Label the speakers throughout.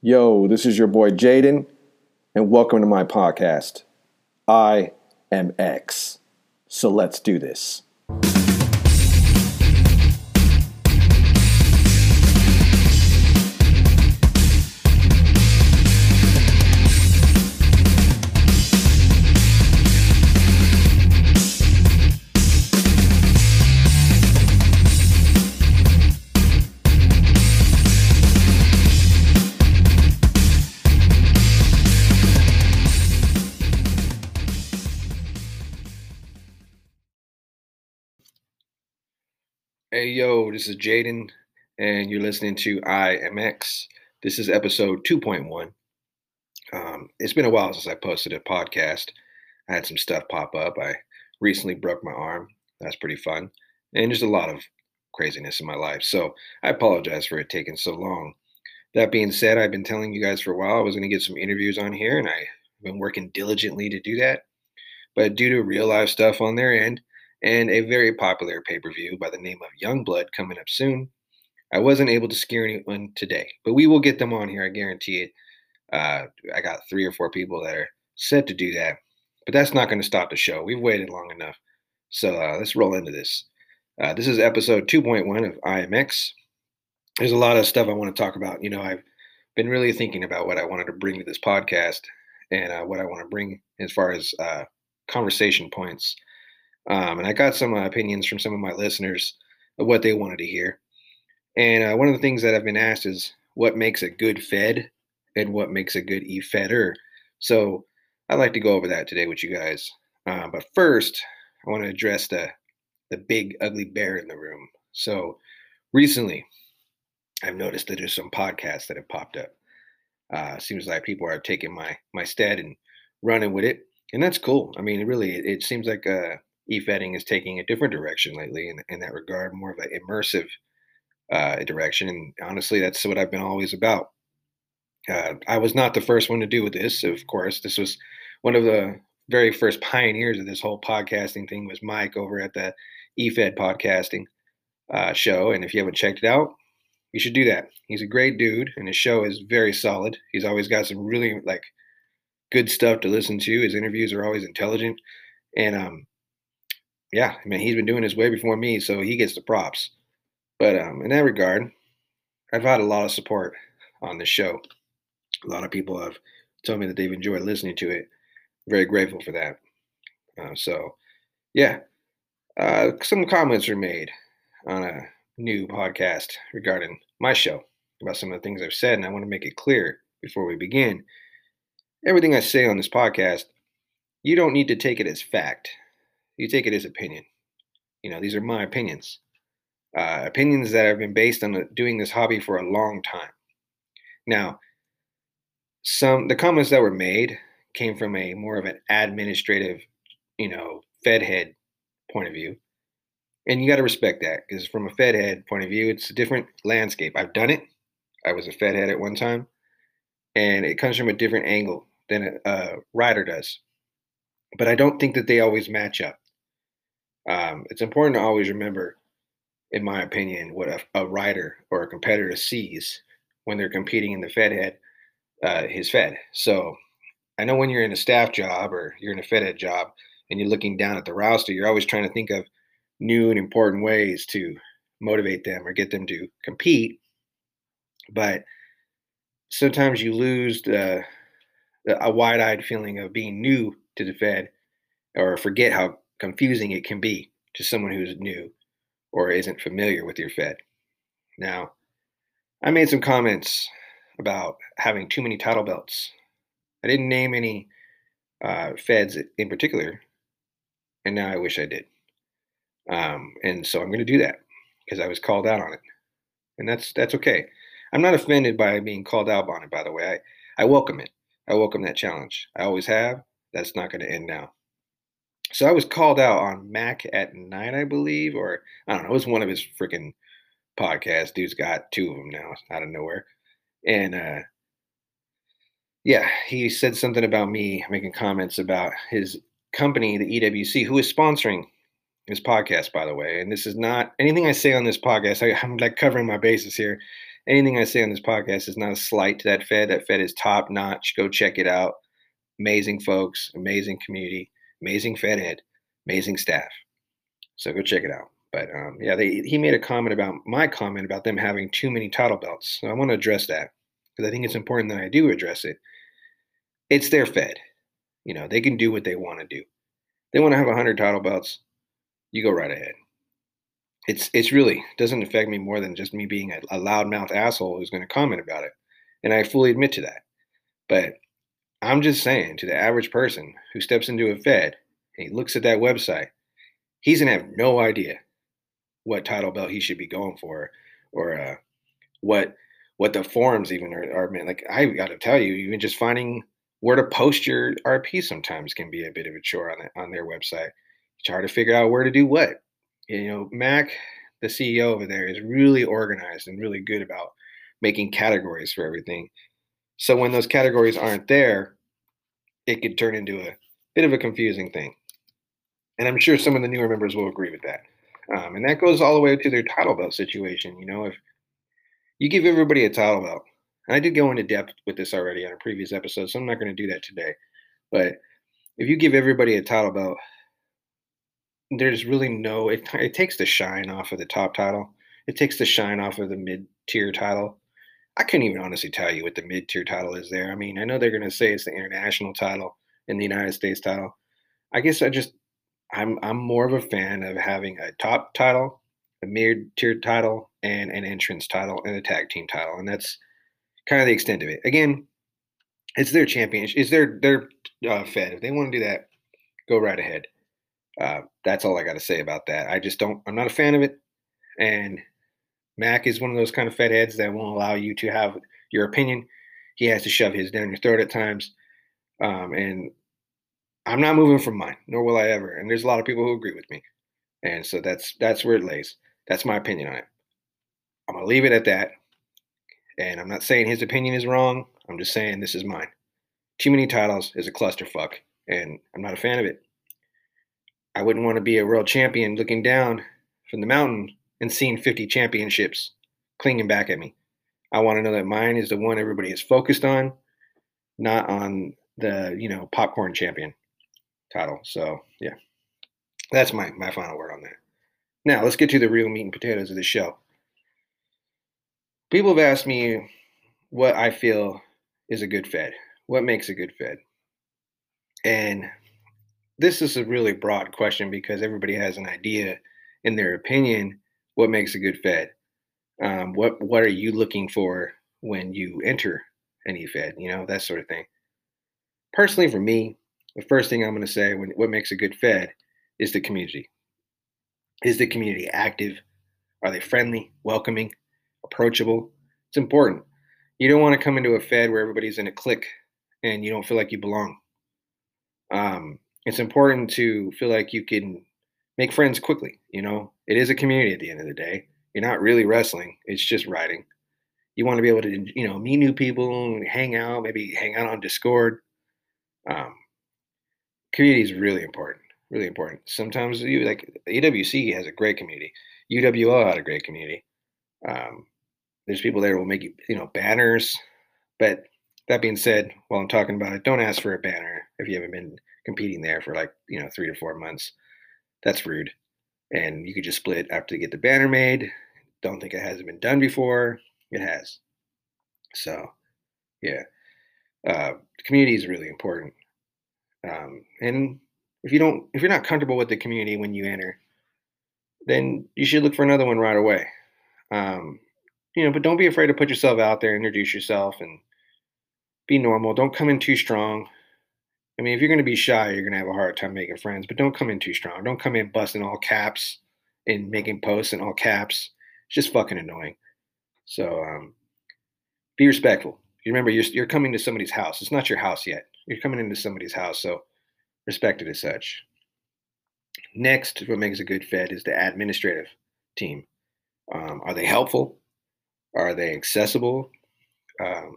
Speaker 1: Yo, this is your boy Jaden, and welcome to my podcast. I am X. So let's do this.
Speaker 2: This is Jaden, and you're listening to IMX. This is episode 2.1. Um, it's been a while since I posted a podcast. I had some stuff pop up. I recently broke my arm. That's pretty fun. And just a lot of craziness in my life. So I apologize for it taking so long. That being said, I've been telling you guys for a while I was going to get some interviews on here, and I've been working diligently to do that. But due to real life stuff on their end, and a very popular pay per view by the name of Youngblood coming up soon. I wasn't able to scare anyone today, but we will get them on here. I guarantee it. Uh, I got three or four people that are set to do that, but that's not going to stop the show. We've waited long enough. So uh, let's roll into this. Uh, this is episode 2.1 of IMX. There's a lot of stuff I want to talk about. You know, I've been really thinking about what I wanted to bring to this podcast and uh, what I want to bring as far as uh, conversation points um, and I got some uh, opinions from some of my listeners of what they wanted to hear. And uh, one of the things that I've been asked is what makes a good Fed and what makes a good E-Fedder. So I'd like to go over that today with you guys. Uh, but first, I want to address the the big ugly bear in the room. So recently, I've noticed that there's some podcasts that have popped up. Uh, seems like people are taking my my stead and running with it, and that's cool. I mean, really, it, it seems like uh, e-fedding is taking a different direction lately in, in that regard, more of an immersive uh, direction. And honestly, that's what I've been always about. Uh, I was not the first one to do with this, of course. This was one of the very first pioneers of this whole podcasting thing was Mike over at the eFed podcasting uh, show. And if you haven't checked it out, you should do that. He's a great dude, and his show is very solid. He's always got some really like good stuff to listen to. His interviews are always intelligent, and um, yeah, I mean, he's been doing this way before me, so he gets the props. But um, in that regard, I've had a lot of support on this show. A lot of people have told me that they've enjoyed listening to it. very grateful for that. Uh, so, yeah, uh, some comments were made on a new podcast regarding my show about some of the things I've said, and I want to make it clear before we begin. Everything I say on this podcast, you don't need to take it as fact you take it as opinion. You know, these are my opinions. Uh, opinions that have been based on doing this hobby for a long time. Now, some the comments that were made came from a more of an administrative, you know, Fed head point of view. And you got to respect that because from a Fed head point of view, it's a different landscape. I've done it. I was a Fed head at one time, and it comes from a different angle than a, a rider does. But I don't think that they always match up. Um, it's important to always remember, in my opinion, what a, a writer or a competitor sees when they're competing in the Fed head, uh, his Fed. So I know when you're in a staff job or you're in a Fed head job and you're looking down at the roster, you're always trying to think of new and important ways to motivate them or get them to compete. But sometimes you lose the, the a wide-eyed feeling of being new to the Fed or forget how confusing it can be to someone who's new or isn't familiar with your Fed. Now, I made some comments about having too many title belts. I didn't name any uh, Feds in particular, and now I wish I did. Um, and so I'm going to do that because I was called out on it, and that's that's okay. I'm not offended by being called out on it. By the way, I I welcome it. I welcome that challenge. I always have. That's not going to end now so I was called out on Mac at Night, I believe, or I don't know. It was one of his freaking podcasts. Dude's got two of them now out of nowhere, and uh, yeah, he said something about me making comments about his company, the EWC, who is sponsoring his podcast, by the way. And this is not anything I say on this podcast. I, I'm like covering my bases here, anything I say on this podcast is not a slight to that Fed. That Fed is top notch. Go check it out. Amazing folks, amazing community, amazing Fed Ed, amazing staff. So go check it out. But um, yeah, they, he made a comment about my comment about them having too many title belts. So I want to address that because I think it's important that I do address it. It's their Fed. You know, they can do what they want to do. They want to have 100 title belts. You go right ahead it's it's really doesn't affect me more than just me being a, a loudmouth asshole who's going to comment about it, and I fully admit to that. But I'm just saying to the average person who steps into a Fed and he looks at that website, he's gonna have no idea what title belt he should be going for, or uh, what what the forums even are, are meant. Like I got to tell you, even just finding where to post your RP sometimes can be a bit of a chore on the, on their website. It's hard to figure out where to do what you know, Mac, the CEO over there, is really organized and really good about making categories for everything. So when those categories aren't there, it could turn into a bit of a confusing thing. And I'm sure some of the newer members will agree with that. Um, and that goes all the way to their title belt situation. You know, if you give everybody a title belt, and I did go into depth with this already on a previous episode, so I'm not going to do that today. But if you give everybody a title belt, there's really no it, it takes the shine off of the top title it takes the shine off of the mid-tier title i couldn't even honestly tell you what the mid-tier title is there i mean i know they're going to say it's the international title and the united states title i guess i just i'm i'm more of a fan of having a top title a mid-tier title and an entrance title and a tag team title and that's kind of the extent of it again it's their championship it's their their uh, fed if they want to do that go right ahead uh, that's all I got to say about that. I just don't. I'm not a fan of it, and Mac is one of those kind of fed heads that won't allow you to have your opinion. He has to shove his down your throat at times, um, and I'm not moving from mine, nor will I ever. And there's a lot of people who agree with me, and so that's that's where it lays. That's my opinion on it. I'm gonna leave it at that. And I'm not saying his opinion is wrong. I'm just saying this is mine. Too many titles is a clusterfuck, and I'm not a fan of it. I wouldn't want to be a world champion looking down from the mountain and seeing 50 championships clinging back at me. I want to know that mine is the one everybody is focused on, not on the, you know, popcorn champion title. So, yeah. That's my my final word on that. Now, let's get to the real meat and potatoes of the show. People have asked me what I feel is a good Fed. What makes a good Fed? And this is a really broad question because everybody has an idea in their opinion what makes a good Fed. Um, what what are you looking for when you enter any Fed? You know that sort of thing. Personally, for me, the first thing I'm going to say when what makes a good Fed is the community. Is the community active? Are they friendly, welcoming, approachable? It's important. You don't want to come into a Fed where everybody's in a clique and you don't feel like you belong. Um, it's important to feel like you can make friends quickly. You know, it is a community at the end of the day. You're not really wrestling, it's just riding. You want to be able to, you know, meet new people, hang out, maybe hang out on Discord. Um, community is really important, really important. Sometimes you like AWC has a great community. UWL had a great community. Um, there's people there will make you, you know, banners. But that being said, while I'm talking about it, don't ask for a banner if you haven't been competing there for like you know three to four months. That's rude. And you could just split after you get the banner made. Don't think it hasn't been done before. It has. So, yeah, uh, community is really important. Um, and if you don't, if you're not comfortable with the community when you enter, then you should look for another one right away. Um, you know, but don't be afraid to put yourself out there, introduce yourself, and be normal. Don't come in too strong. I mean, if you're going to be shy, you're going to have a hard time making friends, but don't come in too strong. Don't come in busting all caps and making posts in all caps. It's just fucking annoying. So um, be respectful. You remember, you're, you're coming to somebody's house. It's not your house yet. You're coming into somebody's house, so respect it as such. Next, what makes a good Fed is the administrative team. Um, are they helpful? Are they accessible? Um,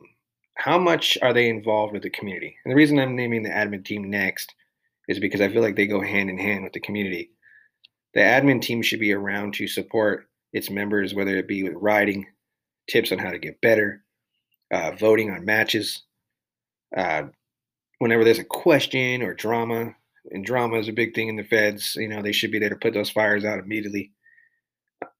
Speaker 2: how much are they involved with the community? And the reason I'm naming the admin team next is because I feel like they go hand in hand with the community. The admin team should be around to support its members, whether it be with writing, tips on how to get better, uh, voting on matches. Uh, whenever there's a question or drama, and drama is a big thing in the feds, you know, they should be there to put those fires out immediately.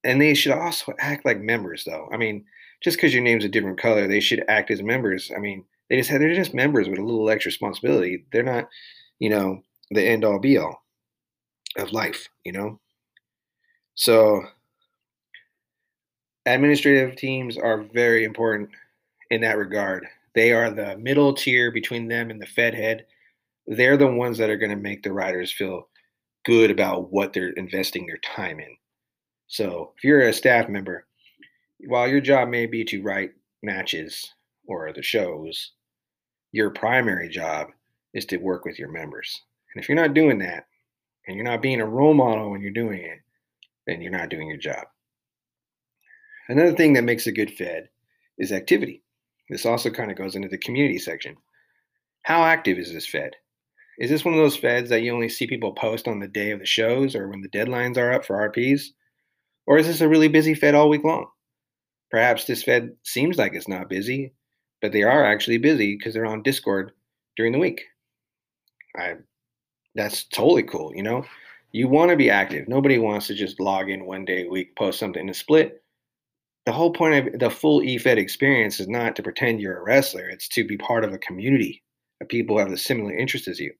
Speaker 2: And they should also act like members, though. I mean, just because your name's a different color, they should act as members. I mean, they just they're just members with a little extra responsibility. They're not, you know, the end all be all of life, you know. So administrative teams are very important in that regard. They are the middle tier between them and the Fed head. They're the ones that are going to make the writers feel good about what they're investing their time in. So if you're a staff member, while your job may be to write matches or the shows, your primary job is to work with your members. And if you're not doing that, and you're not being a role model when you're doing it, then you're not doing your job. Another thing that makes a good Fed is activity. This also kind of goes into the community section. How active is this Fed? Is this one of those Feds that you only see people post on the day of the shows or when the deadlines are up for RPs? Or is this a really busy Fed all week long? Perhaps this Fed seems like it's not busy, but they are actually busy because they're on Discord during the week. I that's totally cool, you know? You want to be active. Nobody wants to just log in one day a week, post something to split. The whole point of the full EFED experience is not to pretend you're a wrestler, it's to be part of a community of people who have the similar interests as you.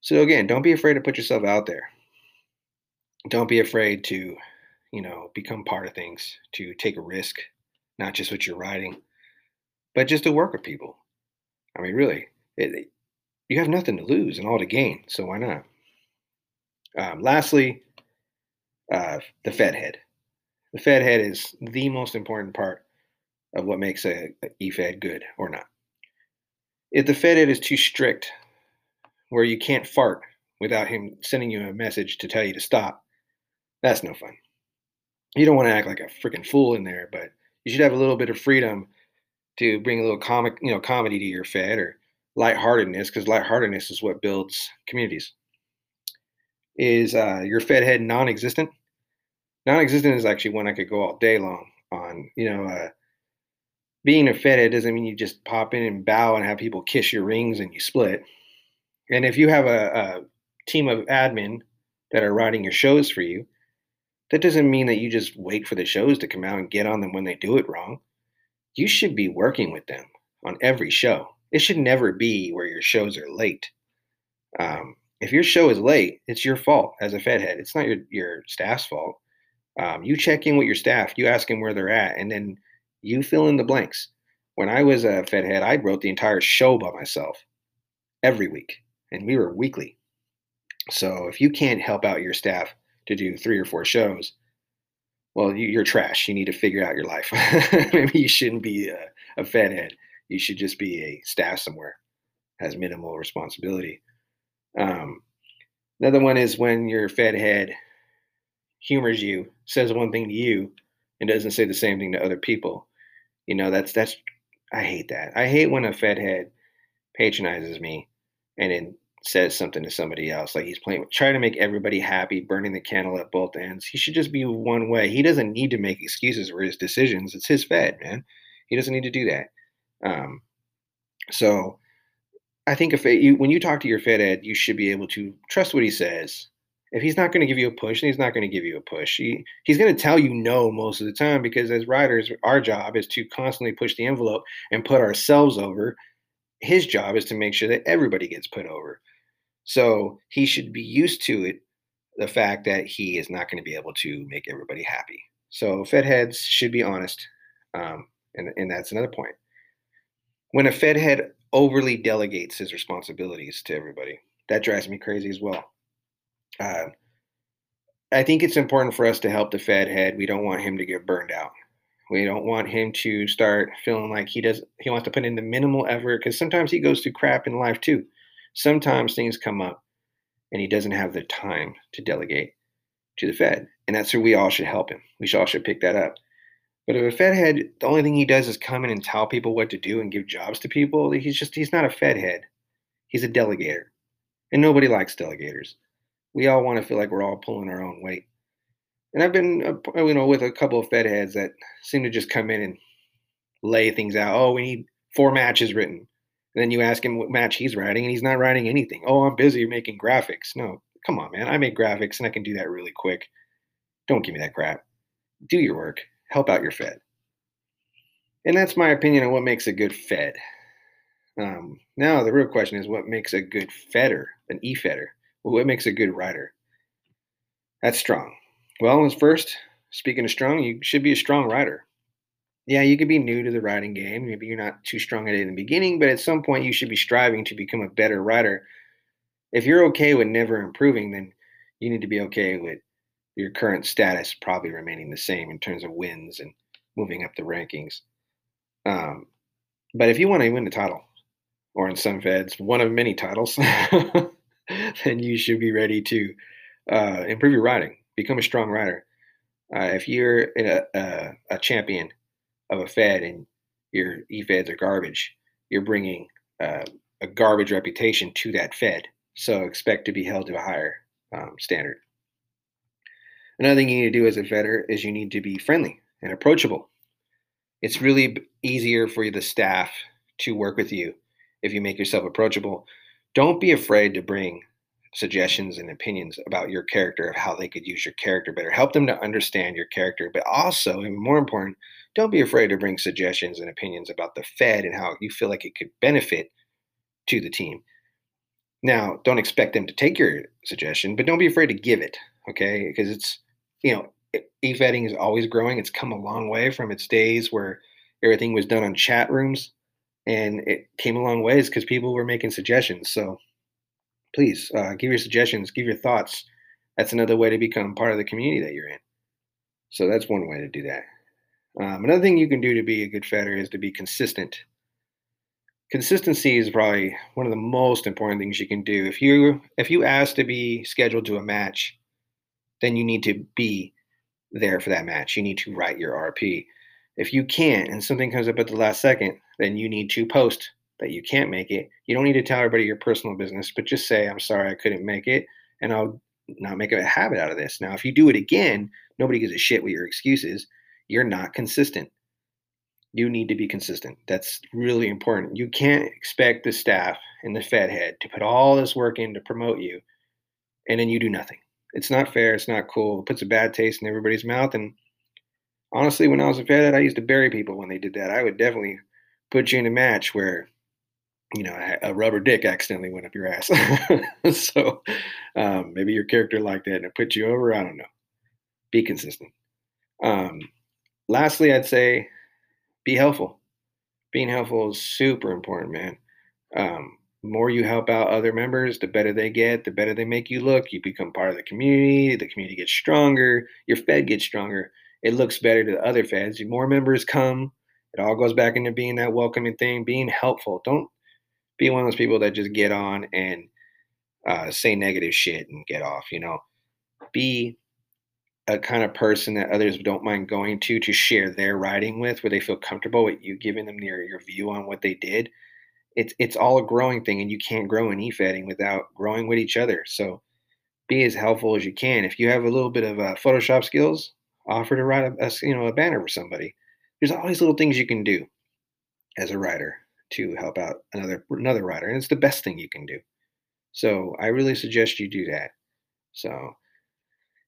Speaker 2: So again, don't be afraid to put yourself out there. Don't be afraid to, you know, become part of things, to take a risk, not just what you're writing, but just to work with people. I mean, really, it, you have nothing to lose and all to gain, so why not? Um, lastly, uh, the Fed head. The Fed head is the most important part of what makes a, EFED good or not. If the Fed head is too strict, where you can't fart without him sending you a message to tell you to stop, that's no fun. You don't want to act like a freaking fool in there, but you should have a little bit of freedom to bring a little comic, you know, comedy to your Fed or lightheartedness, because lightheartedness is what builds communities. Is uh, your Fed head non-existent? Non-existent is actually one I could go all day long on. You know, uh, being a Fed head doesn't mean you just pop in and bow and have people kiss your rings and you split. And if you have a, a team of admin that are writing your shows for you, that doesn't mean that you just wait for the shows to come out and get on them when they do it wrong. You should be working with them on every show it should never be where your shows are late. Um, if your show is late, it's your fault as a Fed head. It's not your, your staff's fault. Um, you check in with your staff, you ask them where they're at, and then you fill in the blanks. When I was a Fed head, I wrote the entire show by myself every week, and we were weekly. So if you can't help out your staff to do three or four shows, well, you, are trash. You need to figure out your life. Maybe you shouldn't be a, a Fed head you should just be a staff somewhere, has minimal responsibility. Um, another one is when your Fed head humors you, says one thing to you, and doesn't say the same thing to other people. You know, that's that's I hate that. I hate when a Fed head patronizes me and then says something to somebody else. Like he's playing, trying to make everybody happy, burning the candle at both ends. He should just be one way. He doesn't need to make excuses for his decisions. It's his Fed, man. He doesn't need to do that. Um, so I think if it, you, when you talk to your Fed ed, you should be able to trust what he says. If he's not going to give you a push, then he's not going to give you a push. He, he's going to tell you no most of the time because as writers, our job is to constantly push the envelope and put ourselves over. His job is to make sure that everybody gets put over. So he should be used to it, the fact that he is not going to be able to make everybody happy. So Fed heads should be honest. Um, and, and that's another point when a Fed head overly delegates his responsibilities to everybody, that drives me crazy as well. Uh, I think it's important for us to help the Fed head. We don't want him to get burned out. We don't want him to start feeling like he does. He wants to put in the minimal effort because sometimes he goes through crap in life too. Sometimes things come up, and he doesn't have the time to delegate to the Fed, and that's where we all should help him. We should all should pick that up. But if a Fed head, the only thing he does is come in and tell people what to do and give jobs to people, he's just, he's not a Fed head. He's a delegator. And nobody likes delegators. We all want to feel like we're all pulling our own weight. And I've been, uh, you know, with a couple of Fed heads that seem to just come in and lay things out. Oh, we need four matches written. And then you ask him what match he's writing, and he's not writing anything. Oh, I'm busy making graphics. No, come on, man. I make graphics and I can do that really quick. Don't give me that crap. Do your work. Help out your Fed. And that's my opinion on what makes a good Fed. Um, now, the real question is what makes a good Fedder, an e Fedder? Well, what makes a good writer? That's strong. Well, first, speaking of strong, you should be a strong writer. Yeah, you could be new to the writing game. Maybe you're not too strong at it in the beginning, but at some point you should be striving to become a better writer. If you're okay with never improving, then you need to be okay with your current status probably remaining the same in terms of wins and moving up the rankings. Um, but if you want to win the title, or in some feds, one of many titles, then you should be ready to uh, improve your writing, become a strong writer. Uh, if you're a, a, a, champion of a Fed and your e-Feds are garbage, you're bringing uh, a garbage reputation to that Fed. So expect to be held to a higher um, standard. Another thing you need to do as a Fedder is you need to be friendly and approachable. It's really easier for the staff to work with you if you make yourself approachable. Don't be afraid to bring suggestions and opinions about your character of how they could use your character better. Help them to understand your character, but also, even more important, don't be afraid to bring suggestions and opinions about the Fed and how you feel like it could benefit to the team. Now, don't expect them to take your suggestion, but don't be afraid to give it, okay? Because it's, you know, e-Fedding is always growing. It's come a long way from its days where everything was done on chat rooms, and it came a long ways because people were making suggestions. So please uh, give your suggestions, give your thoughts. That's another way to become part of the community that you're in. So that's one way to do that. Um, another thing you can do to be a good Fedder is to be consistent. Consistency is probably one of the most important things you can do. If you if you ask to be scheduled to a match, then you need to be there for that match. You need to write your RP. If you can't and something comes up at the last second, then you need to post that you can't make it. You don't need to tell everybody your personal business, but just say, I'm sorry, I couldn't make it, and I'll not make a habit out of this. Now, if you do it again, nobody gives a shit what your excuse is. You're not consistent. You need to be consistent. That's really important. You can't expect the staff and the Fed head to put all this work in to promote you, and then you do nothing. It's not fair. It's not cool. It puts a bad taste in everybody's mouth. And honestly, when I was a Fed head, I used to bury people when they did that. I would definitely put you in a match where you know, a rubber dick accidentally went up your ass. so um, maybe your character liked that and it put you over. I don't know. Be consistent. Um, lastly, I'd say be helpful. Being helpful is super important, man. Um, more you help out other members, the better they get, the better they make you look. You become part of the community. The community gets stronger. Your Fed gets stronger. It looks better to the other Feds. More members come. It all goes back into being that welcoming thing, being helpful. Don't be one of those people that just get on and uh, say negative shit and get off. You know, be a kind of person that others don't mind going to to share their writing with, where they feel comfortable with you giving them your your view on what they did. It's it's all a growing thing, and you can't grow in e-Fedding without growing with each other. So be as helpful as you can. If you have a little bit of uh, Photoshop skills, offer to write a, a you know a banner for somebody. There's all these little things you can do as a writer to help out another another writer, and it's the best thing you can do. So I really suggest you do that. So,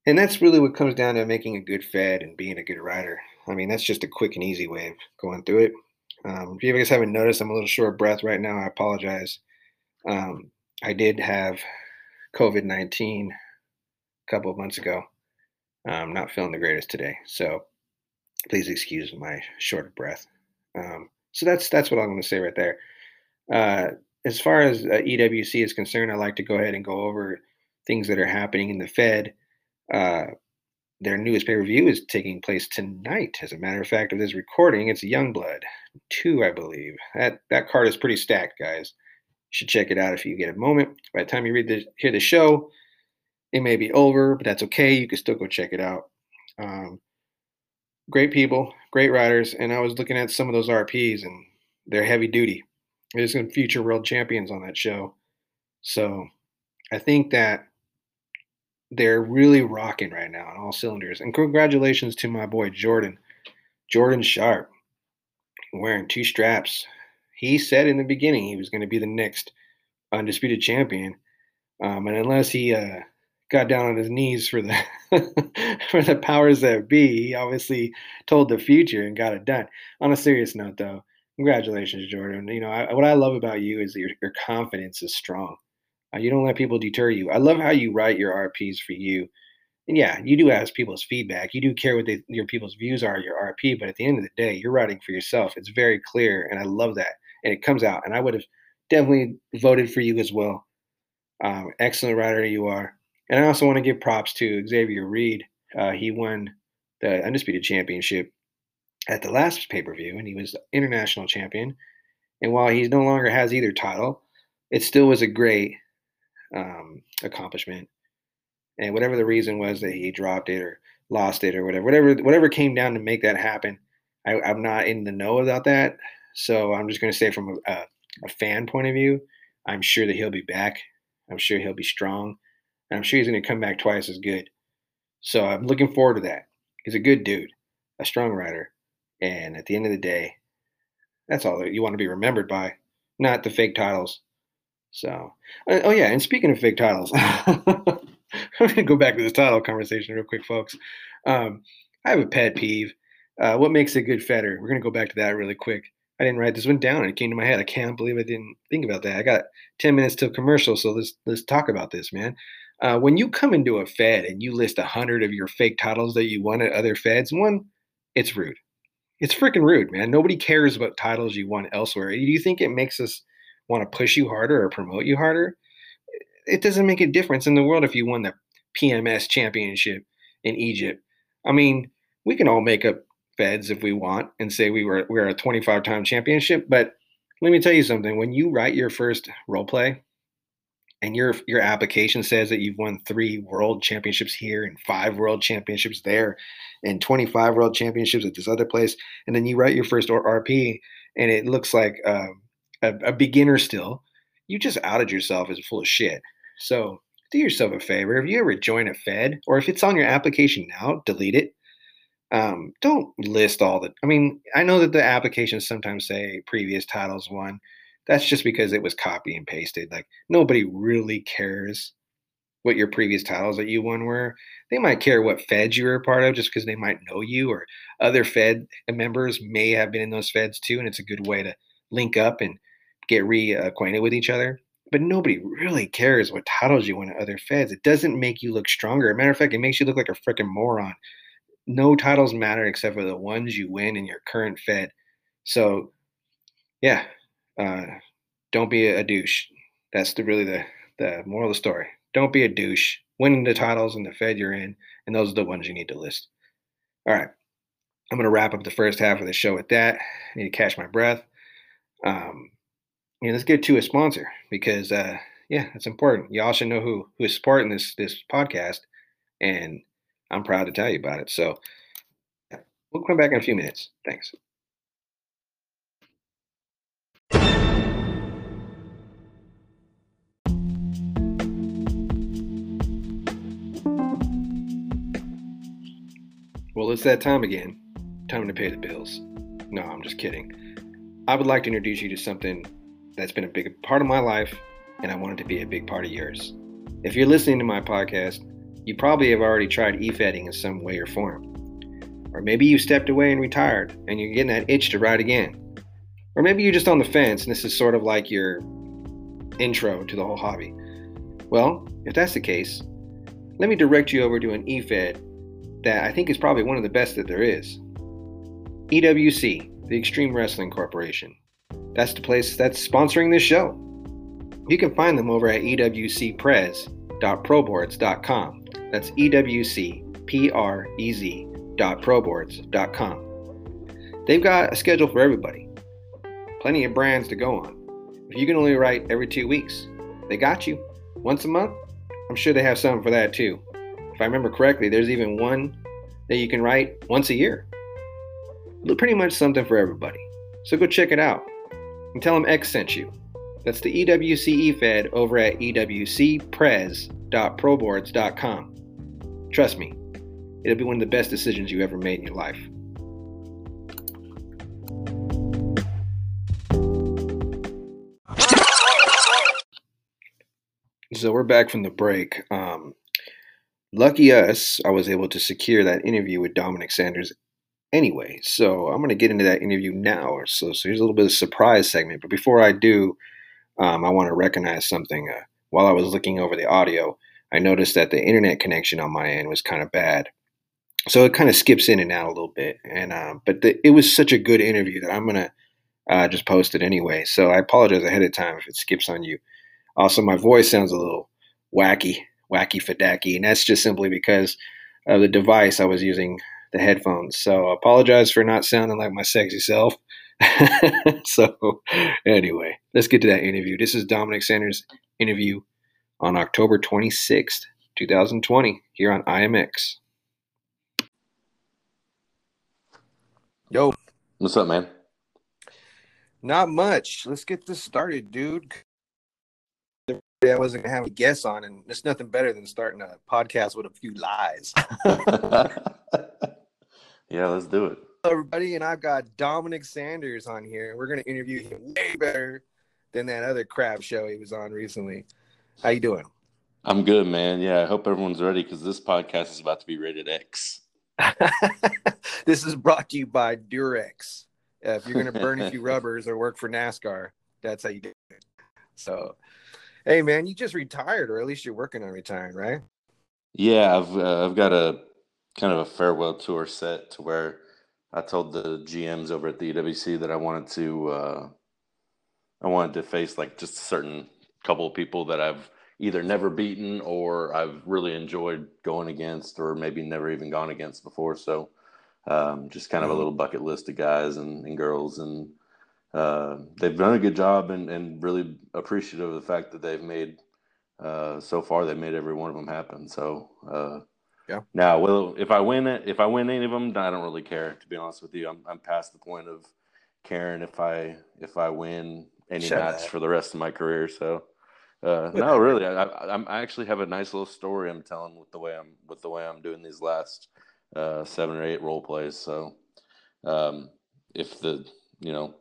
Speaker 2: and that's really what comes down to making a good Fed and being a good writer. I mean, that's just a quick and easy way of going through it. Um, if you guys haven't noticed, I'm a little short of breath right now. I apologize. Um, I did have COVID 19 a couple of months ago. I'm not feeling the greatest today, so please excuse my short of breath. Um, so that's that's what I'm going to say right there. Uh, as far as uh, EWC is concerned, I like to go ahead and go over things that are happening in the Fed. Uh, their newest pay per view is taking place tonight. As a matter of fact, of this recording, it's Youngblood two, I believe. That that card is pretty stacked, guys. You should check it out if you get a moment. By the time you read the hear the show, it may be over, but that's okay. You can still go check it out. Um, great people, great riders, and I was looking at some of those RPs, and they're heavy duty. There's some future world champions on that show, so I think that they're really rocking right now on all cylinders. And congratulations to my boy Jordan, Jordan Sharp, wearing two straps. He said in the beginning he was going to be the next undisputed champion, um, and unless he uh, got down on his knees for the for the powers that be, he obviously told the future and got it done. On a serious note, though, congratulations, Jordan. You know I, what I love about you is your your confidence is strong. Uh, you don't let people deter you. I love how you write your RPs for you. And yeah, you do ask people's feedback. You do care what they, your people's views are, your RP. But at the end of the day, you're writing for yourself. It's very clear, and I love that. And it comes out. And I would have definitely voted for you as well. Um, excellent writer you are. And I also want to give props to Xavier Reed. Uh, he won the undisputed championship at the last pay per view, and he was international champion. And while he no longer has either title, it still was a great um, accomplishment. And whatever the reason was that he dropped it or lost it or whatever, whatever, whatever came down to make that happen, I, am not in the know about that. So I'm just going to say from a, a, a fan point of view, I'm sure that he'll be back. I'm sure he'll be strong. And I'm sure he's going to come back twice as good. So I'm looking forward to that. He's a good dude, a strong writer. And at the end of the day, that's all that you want to be remembered by, not the fake titles. So, uh, oh yeah, and speaking of fake titles, I'm gonna go back to this title conversation real quick, folks. Um, I have a pet peeve. Uh, what makes a good fedder? We're gonna go back to that really quick. I didn't write this one down, it came to my head. I can't believe I didn't think about that. I got ten minutes to commercial, so let's let's talk about this, man. Uh, when you come into a Fed and you list a hundred of your fake titles that you won at other Feds, one, it's rude. It's freaking rude, man. Nobody cares about titles you won elsewhere. Do you think it makes us want to push you harder or promote you harder? It doesn't make a difference in the world if you won the PMS championship in Egypt. I mean, we can all make up feds if we want and say we were we're a 25 time championship, but let me tell you something. When you write your first role play, and your your application says that you've won three world championships here and five world championships there and 25 world championships at this other place and then you write your first rp and it looks like um, a, a beginner still you just outed yourself as full of shit so do yourself a favor if you ever join a fed or if it's on your application now delete it um, don't list all the i mean i know that the applications sometimes say previous titles won that's just because it was copy and pasted. Like nobody really cares what your previous titles that you won were. They might care what feds you were a part of just because they might know you or other Fed members may have been in those feds too. And it's a good way to link up and get reacquainted with each other. But nobody really cares what titles you win at other feds. It doesn't make you look stronger. Matter of fact, it makes you look like a freaking moron. No titles matter except for the ones you win in your current fed. So, yeah, uh, don't be a, douche. That's the really the the moral of the story. Don't be a douche. Win the titles in the Fed you're in, and those are the ones you need to list. All right, I'm gonna wrap up the first half of the show with that. I need to catch my breath. Um, let's get to a sponsor because uh, yeah, it's important. Y'all should know who who is supporting this this podcast, and I'm proud to tell you about it. So we'll come back in a few minutes. Thanks. Well, it's that time again. Time to pay the bills. No, I'm just kidding. I would like to introduce you to something that's been a big part of my life, and I want it to be a big part of yours. If you're listening to my podcast, you probably have already tried e-fedding in some way or form. Or maybe you stepped away and retired, and you're getting that itch to ride again. Or maybe you're just on the fence, and this is sort of like your intro to the whole hobby. Well, if that's the case, let me direct you over to an e-fed that I think is probably one of the best that there is. EWC, the Extreme Wrestling Corporation. That's the place that's sponsoring this show. You can find them over at ewcprez.proboards.com. That's ewcprez.proboards.com. They've got a schedule for everybody. Plenty of brands to go on. If you can only write every two weeks, they got you. Once a month, I'm sure they have something for that too if I remember correctly, there's even one that you can write once a year. Pretty much something for everybody. So go check it out and tell them X sent you. That's the EWC eFed over at ewcprez.proboards.com. Trust me, it'll be one of the best decisions you ever made in your life. So we're back from the break. Um, lucky us, I was able to secure that interview with Dominic Sanders anyway. So I'm going to get into that interview now. So, so here's a little bit of surprise segment. But before I do, um, I want to recognize something. Uh, while I was looking over the audio, I noticed that the internet connection on my end was kind of bad. So it kind of skips in and out a little bit. And um, but the, it was such a good interview that I'm gonna uh, just post it anyway. So I apologize ahead of time if it skips on you. Also, my voice sounds a little wacky, wacky fadacky, and that's just simply because of the device I was using, the headphones. So I apologize for not sounding like my sexy self. so anyway, let's get to that interview. This is Dominic Sanders' interview on October 26th, 2020, here on IMX. Yo.
Speaker 3: What's up, man?
Speaker 2: Not much. Let's get this started, dude. I wasn't gonna have a guess on, and there's nothing better than starting a podcast with a few lies.
Speaker 3: yeah, let's do it.
Speaker 2: Hello, everybody, and I've got Dominic Sanders on here. We're gonna interview him way better than that other crap show he was on recently. How you doing?
Speaker 3: I'm good, man. Yeah, I hope everyone's ready because this podcast is about to be rated X.
Speaker 2: this is brought to you by Durex. Uh, if you're going to burn a few rubbers or work for NASCAR, that's how you do it. So, hey, man, you just retired, or at least you're working on retiring, right?
Speaker 3: Yeah, I've uh, I've got a kind of a farewell tour set to where I told the GMs over at the EWC that I wanted to uh, I wanted to face like just a certain couple of people that I've either never beaten or I've really enjoyed going against, or maybe never even gone against before. So, um, just kind of a mm-hmm. little bucket list of guys and, and girls, and uh, they've done a good job, and, and really appreciative of the fact that they've made uh, so far. They made every one of them happen. So, uh, yeah. Now, well, if I win it, if I win any of them, I don't really care. To be honest with you, I'm I'm past the point of caring if I if I win any Shut match for the rest of my career. So. Uh, no, really, I, I, I actually have a nice little story I'm telling with the way I'm with the way I'm doing these last uh, seven or eight role plays. So, um, if the you know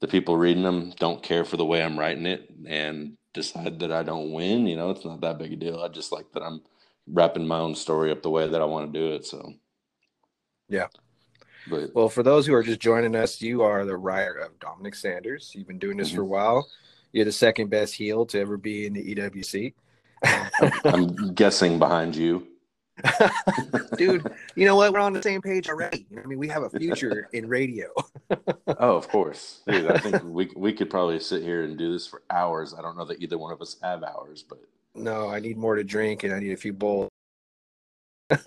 Speaker 3: the people reading them don't care for the way I'm writing it and decide that I don't win, you know, it's not that big a deal. I just like that I'm wrapping my own story up the way that I want to do it. So,
Speaker 2: yeah. But, well, for those who are just joining us, you are the writer of Dominic Sanders. You've been doing this mm-hmm. for a while. You're the second best heel to ever be in the EWC.
Speaker 3: I'm guessing behind you.
Speaker 2: Dude, you know what? We're on the same page already. I mean, we have a future in radio.
Speaker 3: oh, of course. Dude, I think we we could probably sit here and do this for hours. I don't know that either one of us have hours, but
Speaker 2: no, I need more to drink and I need a few bowls.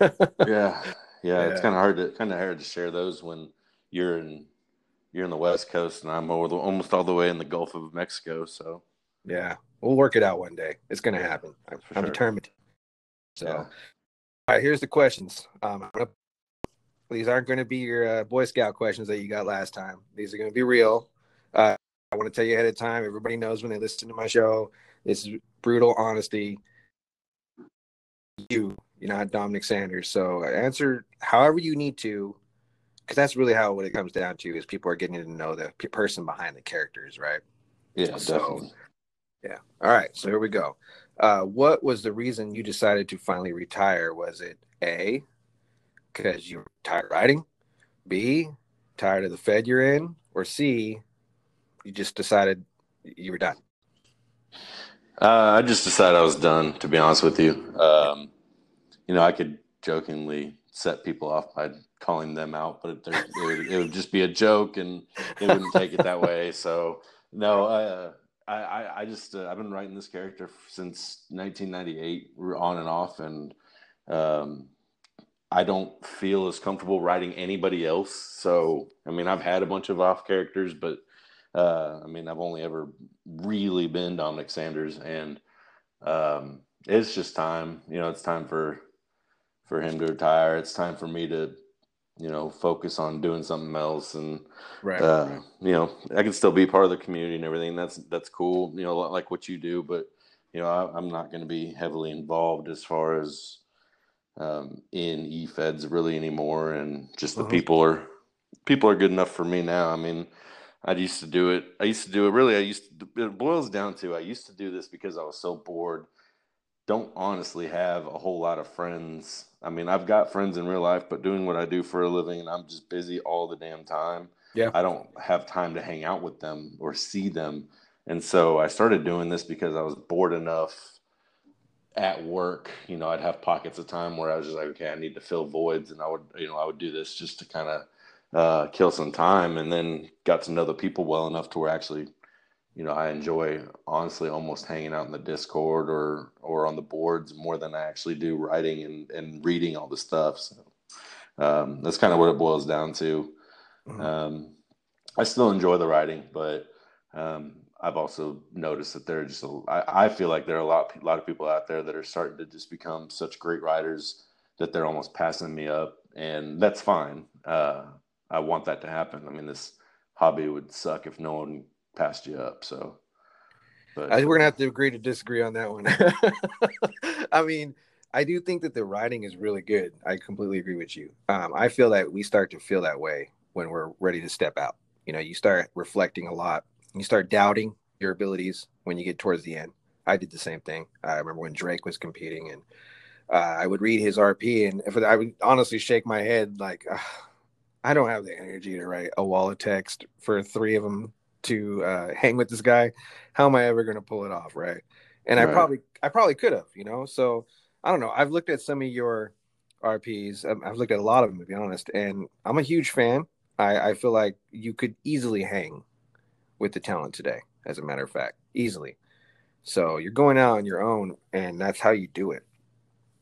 Speaker 3: yeah. yeah. Yeah, it's kind of hard to kind of hard to share those when you're in you're in the West Coast, and I'm the, almost all the way in the Gulf of Mexico. So,
Speaker 2: yeah, we'll work it out one day. It's going to happen. I'm, I'm sure. determined. So, yeah. all right, here's the questions. Um, gonna, these aren't going to be your uh, Boy Scout questions that you got last time. These are going to be real. Uh, I want to tell you ahead of time. Everybody knows when they listen to my show, it's brutal honesty. You, you're not Dominic Sanders. So answer however you need to because that's really how what it comes down to is people are getting to know the person behind the characters, right?
Speaker 3: Yeah, so, definitely.
Speaker 2: Yeah. All right. So here we go. Uh, what was the reason you decided to finally retire? Was it A, because you were tired writing, B, tired of the Fed you're in, or C, you just decided you were done?
Speaker 3: Uh, I just decided I was done, to be honest with you. Um, you know, I could jokingly set people off by calling them out, but it, it, would, it would just be a joke, and they wouldn't take it that way. So no, uh, I I just uh, I've been writing this character since 1998, on and off, and um, I don't feel as comfortable writing anybody else. So I mean, I've had a bunch of off characters, but uh, I mean, I've only ever really been Dominic Sanders, and um, it's just time. You know, it's time for for him to retire. It's time for me to you know, focus on doing something else. And, right, uh, right. you know, I can still be part of the community and everything. That's, that's cool. You know, like what you do, but, you know, I, am not going to be heavily involved as far as, um, in e-feds really anymore, and just the
Speaker 2: Mhm.
Speaker 3: people are people are good enough for me now. I mean, I used to do it. I used to do it. Really, I used to, it boils down to I used to do this because I was so bored. Don't honestly have a whole lot of friends. I mean, I've got friends in real life, but doing what I do for a living, and I'm just busy all the damn time.
Speaker 2: Yeah.
Speaker 3: I don't have time to hang out with them or see them. And so I started doing this because I was bored enough at work. You know, I'd have pockets of time where I was just like, okay, I need to fill voids, and I would, you know, I would do this just to kind of uh, kill some time, and then got to know the people well enough to where actually, you know, I enjoy honestly almost hanging out in the Discord or or on the boards more than I actually do writing and and reading all the stuff. So um, that's kind of what it boils down to.
Speaker 2: Mhm.
Speaker 3: Um, I still enjoy the writing, but um, I've also noticed that there are just a, I, I feel like there are a lot a lot of people out there that are starting to just become such great writers that they're almost passing me up, and that's fine. Uh, I want that to happen. I mean, this hobby would suck if no one passed you up. So, but
Speaker 2: I think we're gonna have to agree to disagree on that one. I mean, I do think that the writing is really good. I completely agree with you. Um, I feel that we start to feel that way when we're ready to step out. You know, you start reflecting a lot. You start doubting your abilities when you get towards the end. I did the same thing. I remember when Drake was competing, and uh, I would read his RP, and if I would honestly shake my head like, "Ugh, I don't have the energy to write a wall of text for three of them to uh, hang with this guy. How am I ever going to pull it off, right? And I probably, I probably could have, you know. So I don't know. I've looked at some of your RPs. um, I've looked at a lot of them, to be honest, and I'm a huge fan. I, I feel like you could easily hang with the talent today, as a matter of fact, easily. So you're going out on your own, and that's how you do it.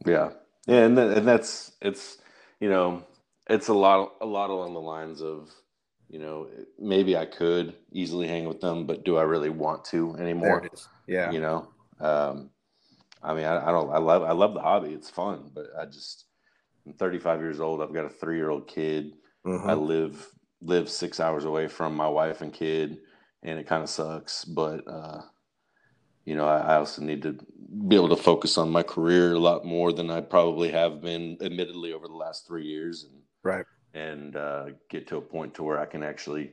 Speaker 3: Yeah, yeah, and th- and that's it's you know it's a lot a lot along the lines of you know maybe I could easily hang with them, but do I really want to anymore?
Speaker 2: Yeah.
Speaker 3: You know, um, I mean, I, I don't. I love I love the hobby. It's fun, but I just I'm 35 years old. I've got a three year old kid.
Speaker 2: Mhm.
Speaker 3: I live live six hours away from my wife and kid, and it kind of sucks. But uh, you know, I, I also need to be able to focus on my career a lot more than I probably have been, admittedly, over the last three years, and
Speaker 2: Right.
Speaker 3: and uh, get to a point to where I can actually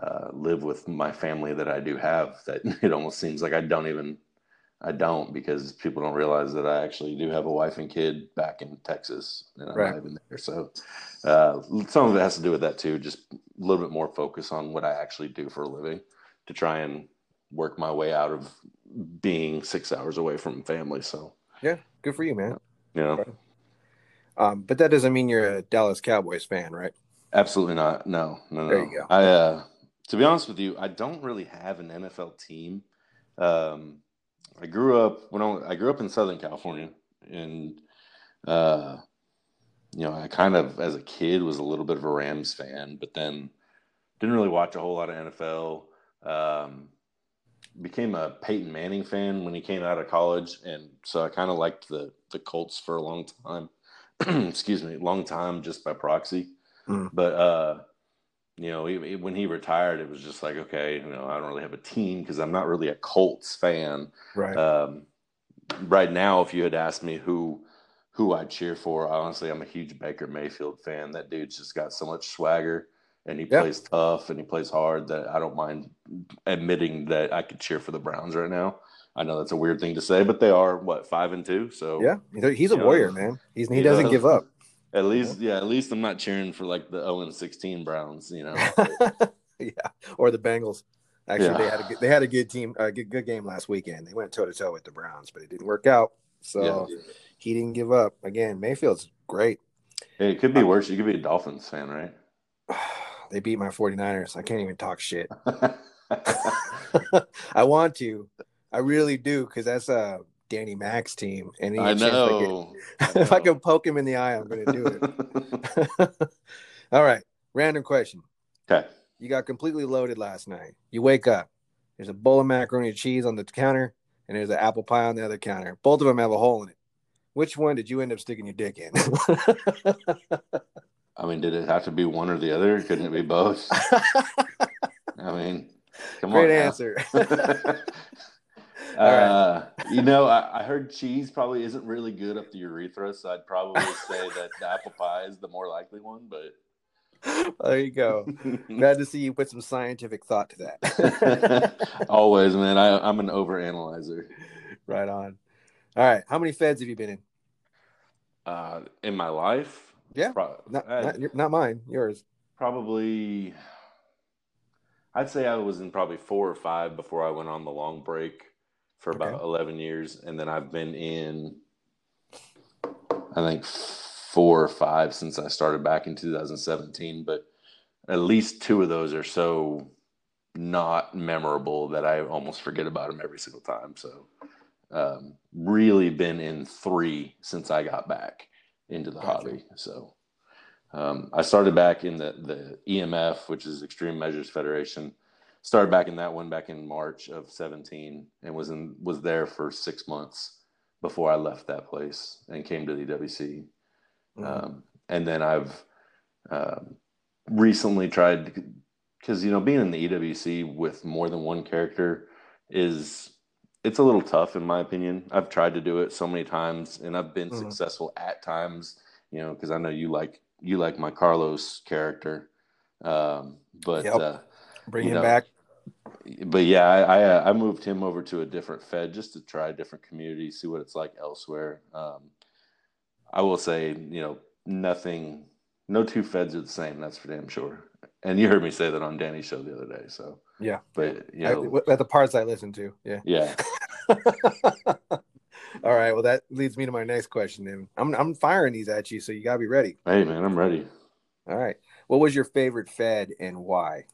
Speaker 3: uh, live with my family that I do have. That it almost seems like I don't even. I don't because people don't realize that I actually do have a wife and kid back in Texas, and I'm
Speaker 2: Right.
Speaker 3: not even there. So uh, some of it has to do with that too. Just a little bit more focus on what I actually do for a living to try and work my way out of being six hours away from family. So Yeah,
Speaker 2: Good for you, man.
Speaker 3: yeah,
Speaker 2: Right. Um, but that doesn't mean you're a Dallas Cowboys fan, right?
Speaker 3: absolutely not. No, no, no.
Speaker 2: There you go.
Speaker 3: I, uh, to be honest with you, I don't really have an NFL team. Um, I grew up when I, I grew up in Southern California, and uh, you know, I kind of as a kid was a little bit of a Rams fan, but then didn't really watch a whole lot of NFL. Um, became a Peyton Manning fan when he came out of college, and so I kind of liked the the Colts for a long time. Excuse me, long time just by proxy.
Speaker 2: Mm.
Speaker 3: But uh, you know, he, he- when he retired, it was just like, okay, you know, I don't really have a team because I'm not really a Colts fan.
Speaker 2: Right.
Speaker 3: Um, right now, if you had asked me who who I'd cheer for, honestly, I'm a huge Baker Mayfield fan. That dude's just got so much swagger, and he
Speaker 2: Yeah.
Speaker 3: plays tough and he plays hard. That I don't mind admitting that I could cheer for the Browns right now. I know that's a weird thing to say, but they are what five and two. So
Speaker 2: yeah, he's a
Speaker 3: Yeah.
Speaker 2: warrior, man. He's he
Speaker 3: He
Speaker 2: doesn't
Speaker 3: does.
Speaker 2: give up.
Speaker 3: at least, yeah, at least I'm not cheering for like the 0 and 16 Browns. You know,
Speaker 2: yeah, or the Bengals. Actually,
Speaker 3: Yeah.
Speaker 2: they had a good, they had a good team, a good, good game last weekend. They went toe to toe with the Browns, but it didn't work out. So
Speaker 3: yeah.
Speaker 2: he didn't give up. Again, Mayfield's great.
Speaker 3: Hey, it could be uh, worse. You could be a Dolphins fan, right?
Speaker 2: they beat my 49ers. I can't even talk shit. I want to. I really do because that's a Danny Mack's team. And
Speaker 3: I
Speaker 2: I get-
Speaker 3: know.
Speaker 2: if I can poke him in the eye, I'm going to do it. All right. Random question.
Speaker 3: okay.
Speaker 2: You got completely loaded last night. You wake up. There's a bowl of macaroni and cheese on the counter, and there's an apple pie on the other counter. Both of them have a hole in it. Which one did you end up sticking your dick in?
Speaker 3: I mean, did it have to be one or the other? Couldn't it be both? I mean, come
Speaker 2: Great
Speaker 3: on. now.
Speaker 2: answer.
Speaker 3: uh, you know, I, I, heard cheese probably isn't really good up the urethra, so I'd probably say that the apple pie is the more likely one. But
Speaker 2: there you go. Glad to see you put some scientific thought to that.
Speaker 3: Always, man. I, I'm an over analyzer.
Speaker 2: Right on. All right. How many feds have you been in?
Speaker 3: Uh, in my life?
Speaker 2: Yeah. Pro- not, not, not mine, yours.
Speaker 3: Probably, I'd say I was in probably four or five before I went on the long break for about okay. 11 years. And then I've been in, I think, four or five since I started back in 2017. But at least two of those are so not memorable that I almost forget about them every single time. So, um, really been in three since I got back into the gotcha. hobby. So, um, I started back in the, the EMF, which is Extreme Measures Federation. Started back in that one back in March of 17 and was in was there for six months before I left that place and came to the EWC. Mm-hmm. Um, and then I've uh, recently tried because you know being in the EWC with more than one character is it's a little tough in my opinion. I've tried to do it so many times and I've been mm-hmm. successful at times, you know, because I know you like you like my Carlos character, um, but yep. uh,
Speaker 2: bring him know, back.
Speaker 3: But yeah, I, I, uh, I moved him over to a different Fed just to try a different community, see what it's like elsewhere. Um, I will say, you know, nothing, no two Feds are the same. That's for damn sure. And you heard me say that on Danny's show the other day. So
Speaker 2: yeah,
Speaker 3: but you know,
Speaker 2: I, at the parts I listened to, yeah,
Speaker 3: yeah.
Speaker 2: All right. Well, that leads me to my next question. Then I'm I'm firing these at you, so you gotta be ready.
Speaker 3: Hey, man, I'm ready.
Speaker 2: All right. What was your favorite Fed and why?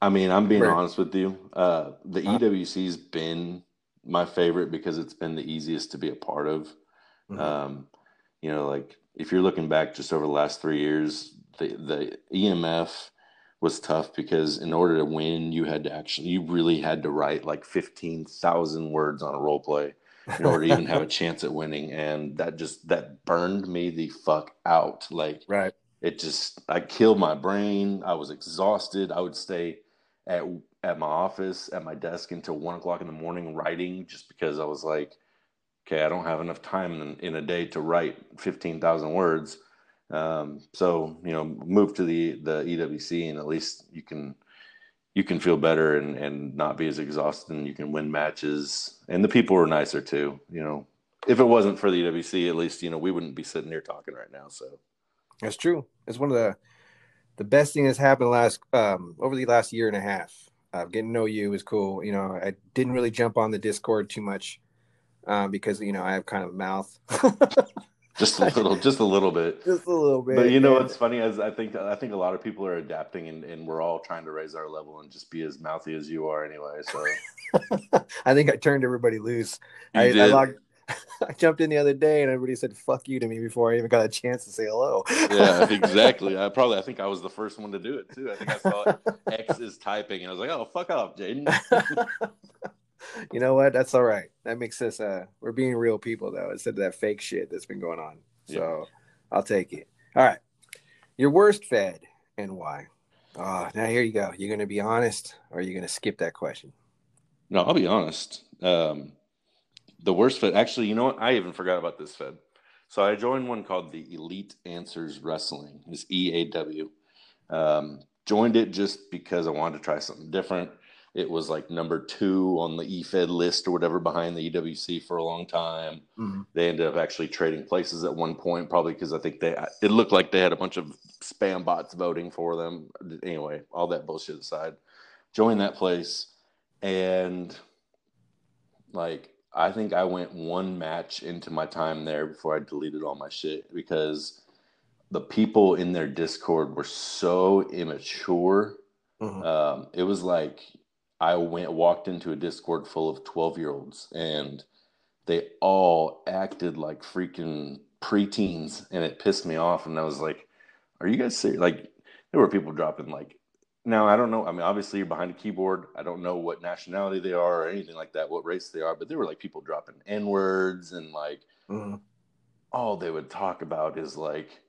Speaker 3: I mean, I'm being Where? honest with you. Uh, the huh? EWC's been my favorite because it's been the easiest to be a part of. Mm-hmm. Um, you know, like if you're looking back just over the last three years, the the EMF was tough because in order to win, you had to actually, you really had to write like 15,000 words on a role play in order to even have a chance at winning. And that just, that burned me the fuck out. Like,
Speaker 2: right.
Speaker 3: It just, I killed my brain. I was exhausted. I would stay at, at my office, at my desk until one o'clock in the morning writing just because I was like, okay, I don't have enough time in, in a day to write 15,000 words. Um, so you know, move to the the EWC, and at least you can you can feel better and and not be as exhausted, and you can win matches. And the people were nicer too. You know, if it wasn't for the EWC, at least you know we wouldn't be sitting here talking right now. So
Speaker 2: that's true. It's one of the the best thing that's happened last um, over the last year and a half. Uh, getting to know you is cool. You know, I didn't really jump on the Discord too much uh, because you know I have kind of a mouth.
Speaker 3: just a little just a little bit
Speaker 2: just a little bit
Speaker 3: but you know what's funny is i think i think a lot of people are adapting and, and we're all trying to raise our level and just be as mouthy as you are anyway so
Speaker 2: i think i turned everybody loose I, I, logged, I jumped in the other day and everybody said "fuck you" to me before I even got a chance to say hello.
Speaker 3: yeah, exactly. I probably I think I was the first one to do it too. I think I saw X is typing and I was like, "Oh, fuck off, Jaden."
Speaker 2: you know what? That's all right. That makes us uh we're being real people though, instead of that fake shit that's been going on. So yeah. I'll take it. All right. Your worst fed and why? Oh, now here you go. You're gonna be honest or are you gonna skip that question?
Speaker 3: No, I'll be honest. Um the worst fed actually, you know what? I even forgot about this fed. So I joined one called the Elite Answers Wrestling. It's EAW. Um, joined it just because I wanted to try something different. It was like number two on the EFED list or whatever behind the EWC for a long time. Mm-hmm. They ended up actually trading places at one point, probably because I think they it looked like they had a bunch of spam bots voting for them. Anyway, all that bullshit aside, joined that place and like I think I went one match into my time there before I deleted all my shit because the people in their Discord were so immature. Mm-hmm. Um, it was like I went walked into a Discord full of 12 year olds and they all acted like freaking preteens and it pissed me off. And I was like, are you guys serious? Like, there were people dropping like, now I don't know. I mean, obviously you're behind a keyboard. I don't know what nationality they are or anything like that, what race they are, but there were like people dropping N words and like mm-hmm. all they would talk about is like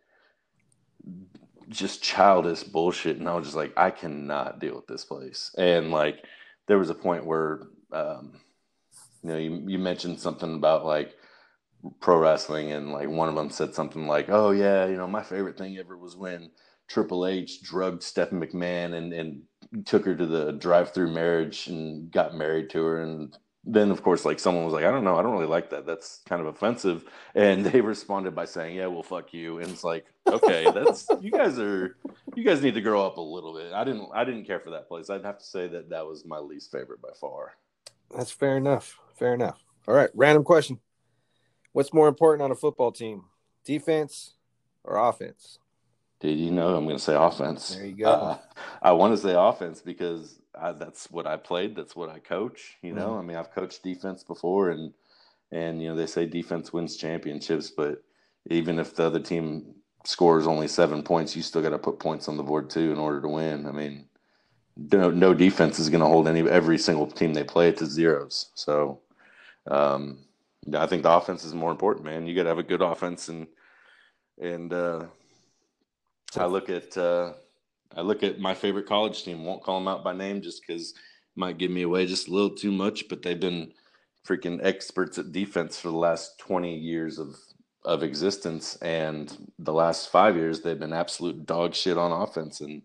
Speaker 3: just childish bullshit. And I was just like, I cannot deal with this place. And like, there was a point where um, You know, you you mentioned something about like pro wrestling, and like one of them said something like, "Oh yeah, you know, my favorite thing ever was when Triple H drugged Stephanie McMahon and and took her to the drive-through marriage and got married to her. And then of course like someone was like i don't know. I don't really like that. That's kind of offensive. And they responded by saying yeah well fuck you. And it's like okay that's you guys are you guys need to grow up a little bit. I didn't i didn't care for that place. I'd have to say that that was my least favorite by far.
Speaker 1: That's fair enough. Fair enough. All right random question. What's more important on a football team defense or offense
Speaker 3: did you know I'm going to say offense?
Speaker 1: There you go. Uh,
Speaker 3: I want to say offense because I, that's what I played. That's what I coach. You know, mm-hmm. I mean, I've coached defense before, and and you know they say defense wins championships, but even if the other team scores only seven points, you still got to put points on the board too in order to win. I mean, no, no defense is going to hold any every single team they play to zeros. So, um, I think the offense is more important, man. You got to have a good offense and and uh, I look at uh, I look at my favorite college team. Won't call them out by name just because might give me away just a little too much. But they've been freaking experts at defense for the last twenty years of of existence, and the last five years they've been absolute dog shit on offense and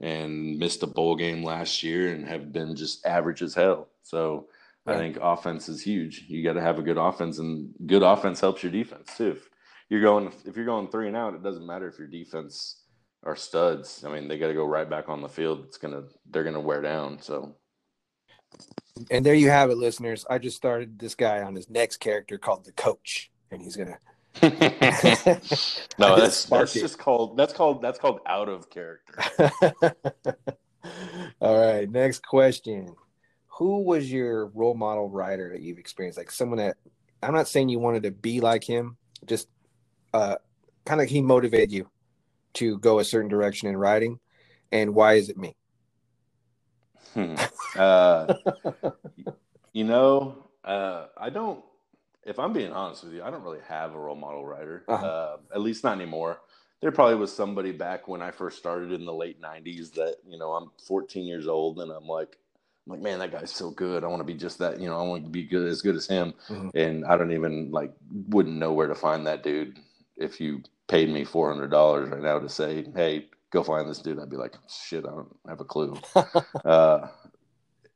Speaker 3: and missed a bowl game last year and have been just average as hell. So. I think offense is huge. You got to have a good offense, and good offense helps your defense too. If you're going, if you're going three and out, it doesn't matter if your defense are studs. I mean, they got to go right back on the field. It's gonna they're gonna wear down. So.
Speaker 1: And there you have it, listeners. I just started this guy on his next character called the Coach, and he's gonna.
Speaker 3: no, that's that's it. just called that's called that's called out of character.
Speaker 1: All right, next question. Who was your role model writer that you've experienced? Like someone that I'm not saying you wanted to be like him, just uh, kind of he motivated you to go a certain direction in writing, and why is it me?
Speaker 3: Hmm. Uh, you know, uh, I don't. If I'm being honest with you, I don't really have a role model writer. Uh-huh. Uh, at least not anymore. There probably was somebody back when I first started in the late '90s that you know I'm 14 years old and I'm like, I'm like, man, that guy's so good. I want to be just that. You know, I want to be good as good as him. Mm-hmm. And I don't even like wouldn't know where to find that dude if you paid me four hundred dollars right now to say, "Hey, go find this dude," I'd be like, "Shit, I don't have a clue." uh,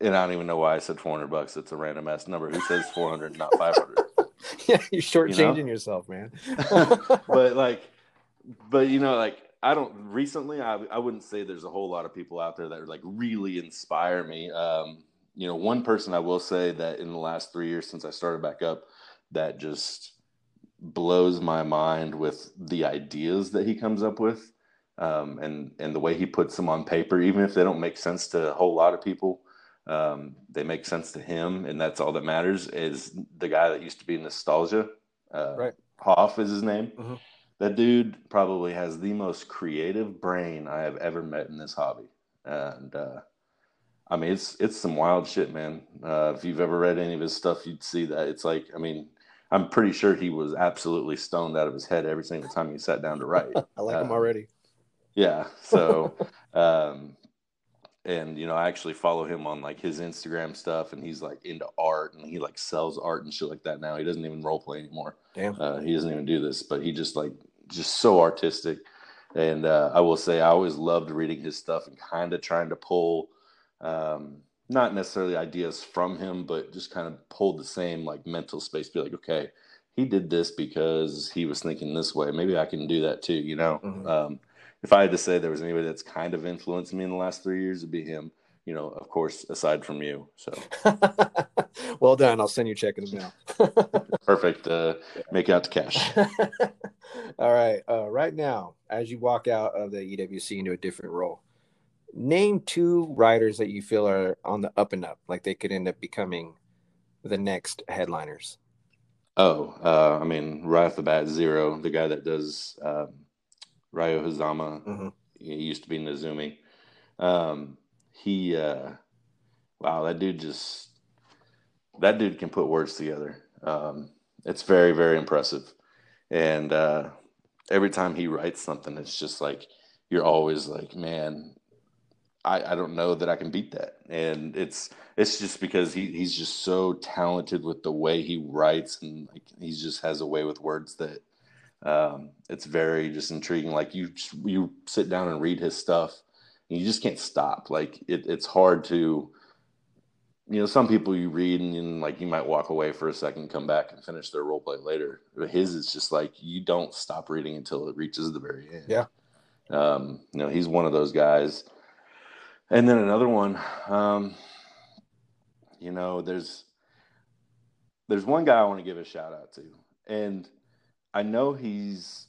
Speaker 3: and I don't even know why I said four hundred bucks. It's a random ass number. Who says four hundred, not five hundred?
Speaker 1: yeah, you're shortchanging you know? yourself, man.
Speaker 3: but like, but you know, like I don't. Recently, I I wouldn't say there's a whole lot of people out there that like really inspire me. Um, you know, one person I will say that in the last three years since I started back up, that just blows my mind with the ideas that he comes up with um, and and the way he puts them on paper even if they don't make sense to a whole lot of people um, they make sense to him and that's all that matters is the guy that used to be nostalgia uh, right hoff is his name mm-hmm. that dude probably has the most creative brain i have ever met in this hobby and uh, I mean, it's it's some wild shit, man. Uh, if you've ever read any of his stuff, you'd see that it's like, I mean, I'm pretty sure he was absolutely stoned out of his head every single time he sat down to write.
Speaker 1: I like him already.
Speaker 3: Yeah. So, um, and you know, I actually follow him on like his Instagram stuff, and he's like into art, and he like sells art and shit like that now. He doesn't even role play anymore.
Speaker 1: Damn.
Speaker 3: Uh, he doesn't even do this, but he just like just so artistic. And uh, I will say, I always loved reading his stuff and kind of trying to pull. Um, not necessarily ideas from him, but just kind of pulled the same like mental space. Be like, okay, he did this because he was thinking this way. Maybe I can do that too. You know, mm-hmm. um, if I had to say there was anybody that's kind of influenced me in the last three years, it'd be him. You know, of course, aside from you. So,
Speaker 1: well done. I'll send you check in the mail.
Speaker 3: Perfect. Uh, make out to cash.
Speaker 1: All right. Uh, right now, as you walk out of the EWC into a different role, name two writers that you feel are on the up and up, like they could end up becoming the next headliners.
Speaker 3: Oh, uh, I mean, right off the bat, Zero, the guy that does um, Ryo Hazama, mm-hmm. he used to be Nezumi. Um, he, uh, wow, that dude just, that dude can put words together. Um, it's very, very impressive. And uh, every time he writes something, it's just like, you're always like, man, I, I don't know that I can beat that. And it's it's just because he, he's just so talented with the way he writes and like he just has a way with words that um, it's very just intriguing. Like you you sit down and read his stuff, and you just can't stop. Like it, it's hard to you know, some people you read and, and, like you might walk away for a second, come back and finish their role play later. But his is just like you don't stop reading until it reaches the very end.
Speaker 2: Yeah.
Speaker 3: Um, you know, he's one of those guys. And then another one, um, you know, there's there's one guy I want to give a shout out to. And I know he's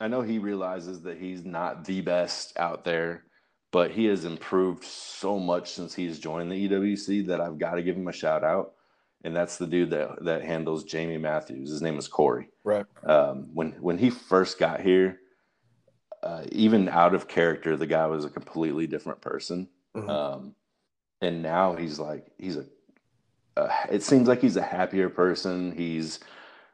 Speaker 3: I know he realizes that he's not the best out there but he has improved so much since he's joined the EWC that I've got to give him a shout out. And that's the dude that that handles Jamie Matthews. His name is Corey.
Speaker 2: Right.
Speaker 3: Um, when when he first got here, uh, even out of character, the guy was a completely different person. Mm-hmm. Um, and now he's like he's a. Uh, it seems like he's a happier person. He's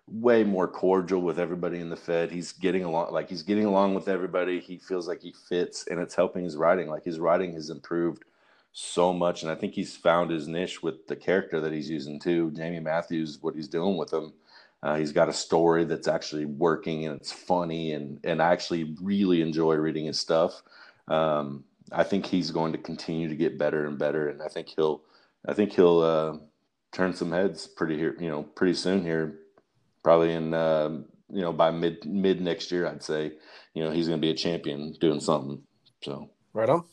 Speaker 3: way more cordial with everybody in the Fed. He's getting along like he's getting along with everybody. He feels like he fits and it's helping his writing. Like his writing has improved so much and I think he's found his niche with the character that he's using too. Jamie Matthews, what he's doing with him. Uh, he's got a story that's actually working and it's funny and and I actually really enjoy reading his stuff. Um, I think he's going to continue to get better and better and I think he'll I think he'll uh, turn some heads pretty here, you know, pretty soon here probably in uh, you know by mid mid next year, I'd say you know he's going to be a champion doing something. So
Speaker 2: right on.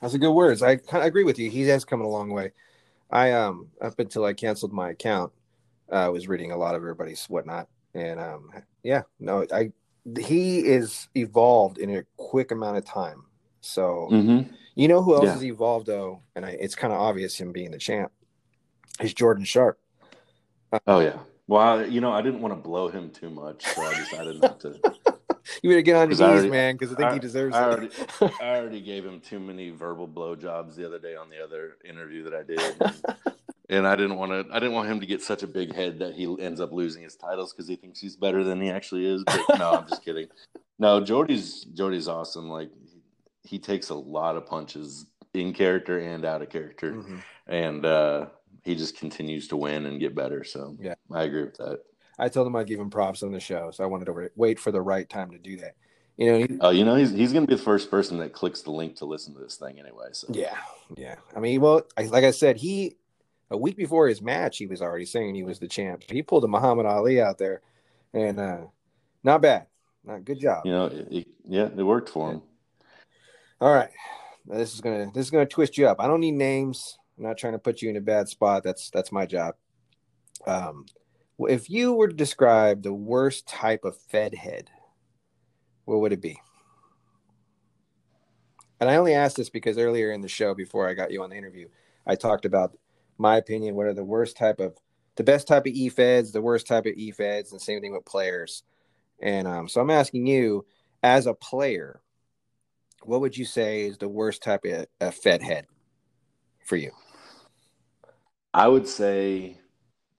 Speaker 2: That's a good words. I kind of agree with you. He has come a long way. I um up until I canceled my account, uh, I was reading a lot of everybody's whatnot, and um yeah, no, I he is evolved in a quick amount of time. So mm-hmm. you know who else yeah. has evolved though, and I, it's kind of obvious him being the champ. Is Jordan Sharp.
Speaker 3: Uh, oh yeah, well, I, you know, I didn't want to blow him too much, so I decided not to.
Speaker 2: you better get on your knees, already, man, because I think
Speaker 3: I,
Speaker 2: he deserves
Speaker 3: I
Speaker 2: already,
Speaker 3: it. I already gave him too many verbal blowjobs the other day on the other interview that I did, and, I didn't want to. I didn't want him to get such a big head that he ends up losing his titles because he thinks he's better than he actually is. But no, I'm just kidding. No, Jordy's Jordy's awesome. Like he, takes a lot of punches in character and out of character, mm-hmm. and uh, he just continues to win and get better. So
Speaker 2: yeah,
Speaker 3: I agree with that.
Speaker 2: I told him I'd give him props on the show, so I wanted to wait for the right time to do that. You know,
Speaker 3: he, oh, you know, he's he's going to be the first person that clicks the link to listen to this thing anyway. So
Speaker 2: yeah, yeah. I mean, well, I, like I said, he a week before his match, he was already saying he was the champ. He pulled a Muhammad Ali out there, and uh not bad, not good job.
Speaker 3: You know, it, it, yeah, it worked for him.
Speaker 2: All right, now, this is gonna this is gonna twist you up. I don't need names. I'm not trying to put you in a bad spot. That's that's my job. Um, if you were to describe the worst type of Fed head, what would it be? And I only asked this because earlier in the show, before I got you on the interview, I talked about my opinion. What are the worst type of, the best type of E feds, the worst type of E feds, and same thing with players. And um, so I'm asking you, as a player, what would you say is the worst type of, of Fed head for you?
Speaker 3: I would say,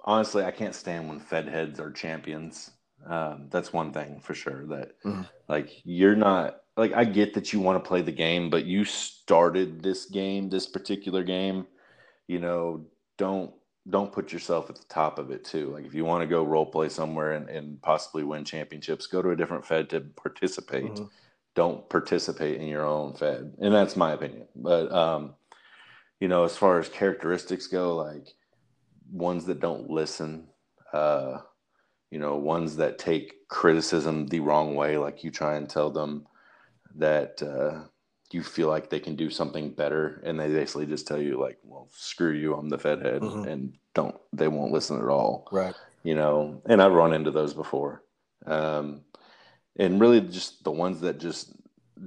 Speaker 3: honestly, I can't stand when Fed heads are champions. Um, that's one thing for sure. That mm-hmm. like you're not like I get that you want to play the game, but you started this game, this particular game. You know, don't don't put yourself at the top of it too. Like if you want to go role play somewhere and, and possibly win championships, go to a different Fed to participate. Mm-hmm. Don't participate in your own Fed, and that's my opinion. But um, you know, as far as characteristics go, like ones that don't listen, uh, you know, ones that take criticism the wrong way, like you try and tell them that uh, you feel like they can do something better, and they basically just tell you like, "Well, screw you, I'm the Fed head," mm-hmm. and don't they won't listen at all,
Speaker 2: right?
Speaker 3: You know, and I've run into those before, um, and really just the ones that just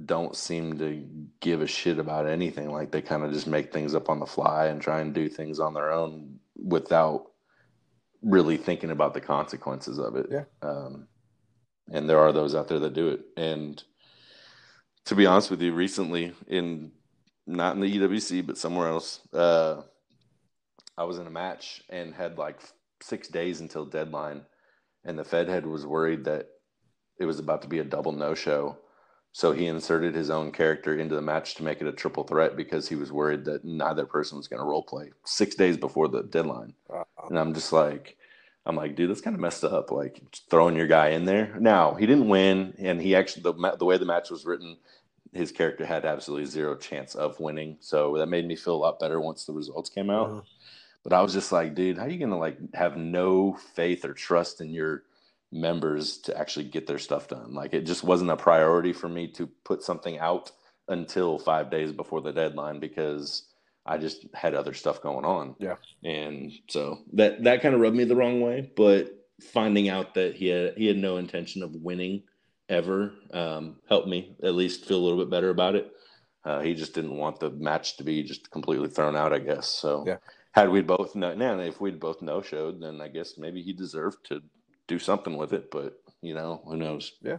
Speaker 3: don't seem to give a shit about anything. Like they kind of just make things up on the fly and try and do things on their own without really thinking about the consequences of it.
Speaker 2: Yeah.
Speaker 3: Um, and there are those out there that do it. And to be honest with you, recently in not in the EWC but somewhere else, uh, I was in a match and had like six days until deadline, and the Fed head was worried that it was about to be a double no show So he inserted his own character into the match to make it a triple threat because he was worried that neither person was going to role play six days before the deadline. And I'm just like, I'm like, dude, that's kind of messed up. Like throwing your guy in there. Now he didn't win, and he actually the the way the match was written, his character had absolutely zero chance of winning. So that made me feel a lot better once the results came out. Uh-huh. But I was just like, dude, how are you gonna like have no faith or trust in your members to actually get their stuff done? Like it just wasn't a priority for me to put something out until five days before the deadline because I just had other stuff going on.
Speaker 2: Yeah.
Speaker 3: And so that that kind of rubbed me the wrong way. But finding out that he had he had no intention of winning ever um, helped me at least feel a little bit better about it. Uh, he just didn't want the match to be just completely thrown out, I guess. So
Speaker 2: yeah
Speaker 3: had we both know now if we'd both no showed, then I guess maybe he deserved to do something with it. But you know, who knows?
Speaker 2: Yeah.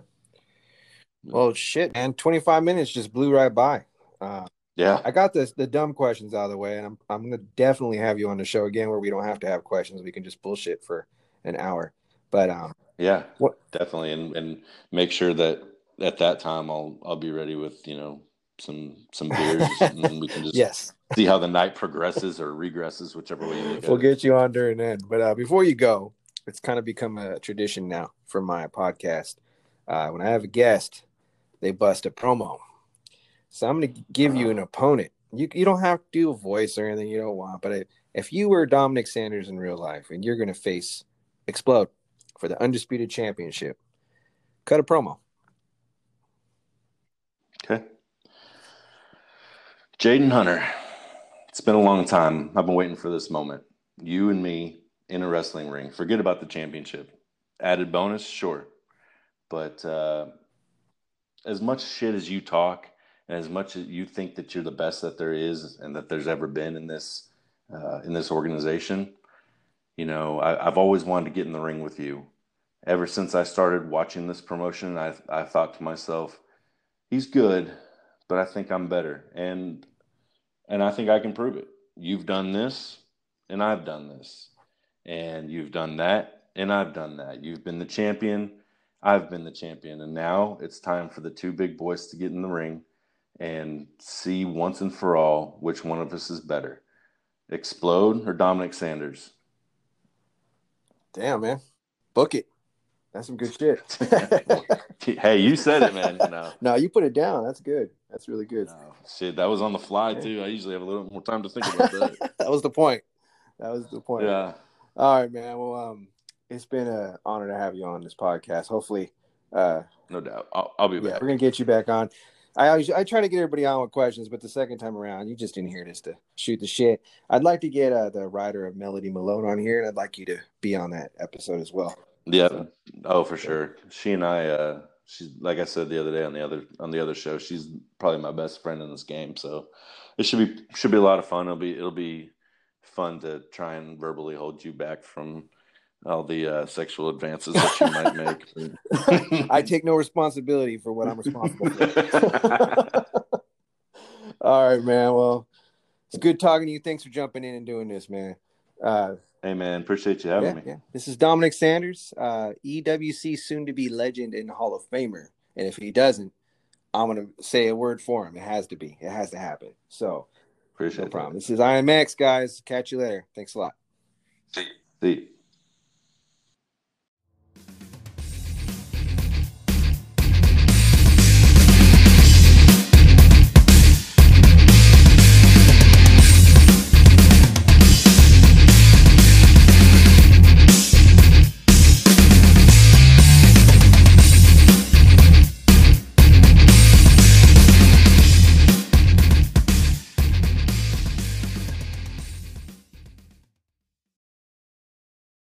Speaker 2: Well, shit, man. Twenty five minutes just blew right by. Uh,
Speaker 3: yeah,
Speaker 2: I got this the dumb questions out of the way, and I'm I'm gonna definitely have you on the show again where we don't have to have questions. We can just bullshit for an hour. But um,
Speaker 3: yeah, what definitely, and and make sure that at that time I'll I'll be ready with you know some some beers, and we can just
Speaker 2: yes
Speaker 3: see how the night progresses or regresses, whichever way you
Speaker 2: We'll get you on during then. But uh, before you go, it's kind of become a tradition now for my podcast. Uh, when I have a guest, they bust a promo. So I'm going to give you an opponent. You, you don't have to do a voice or anything you don't want, but if you were Dominic Sanders in real life and you're going to face Explode for the Undisputed Championship, cut a promo.
Speaker 3: Okay. Jaden Hunter. It's been a long time. I've been waiting for this moment. You and me in a wrestling ring. Forget about the championship. Added bonus, sure. But uh, as much shit as you talk, and as much as you think that you're the best that there is, and that there's ever been in this uh, in this organization, you know, I, have always wanted to get in the ring with you. Ever since I started watching this promotion, I I thought to myself, he's good, but I think I'm better. And and I think I can prove it. You've done this, and I've done this, and you've done that, and I've done that. You've been the champion, I've been the champion, and now it's time for the two big boys to get in the ring and see once and for all which one of us is better. Explode or Dominic Sanders?
Speaker 2: Damn, man. Book it. That's some good shit.
Speaker 3: hey, you said it, man. No.
Speaker 2: no, you put it down. That's good. That's really good. No,
Speaker 3: shit, that was on the fly too. I usually have a little more time to think about that.
Speaker 2: that was the point. That was the point.
Speaker 3: Yeah.
Speaker 2: All right, man. Well, um, it's been an honor to have you on this podcast. Hopefully, uh,
Speaker 3: no doubt, I'll, I'll be back.
Speaker 2: Yeah, we're gonna get you back on. I always I try to get everybody on with questions, but the second time around, you just didn't hear this to shoot the shit. I'd like to get uh, the writer of Melody Malone on here, and I'd like you to be on that episode as well.
Speaker 3: Yeah. So, oh, for sure. She and I, uh, she's like I said the other day on the other on the other show. She's probably my best friend in this game. So it should be should be a lot of fun. It'll be it'll be fun to try and verbally hold you back from all the uh, sexual advances that you might
Speaker 2: make. I take no responsibility for what I'm responsible for. all right, man. Well, it's good talking to you. Thanks for jumping in and doing this, man. Uh,
Speaker 3: Hey man, appreciate you having
Speaker 2: yeah,
Speaker 3: me.
Speaker 2: Yeah. This is Dominic Sanders, uh, EWC soon to be legend and Hall of Famer. And if he doesn't, I'm gonna say a word for him. It has to be. It has to happen. So
Speaker 3: appreciate
Speaker 2: no problem. That. This is IMX, guys. Catch you later. Thanks a lot.
Speaker 3: See. See.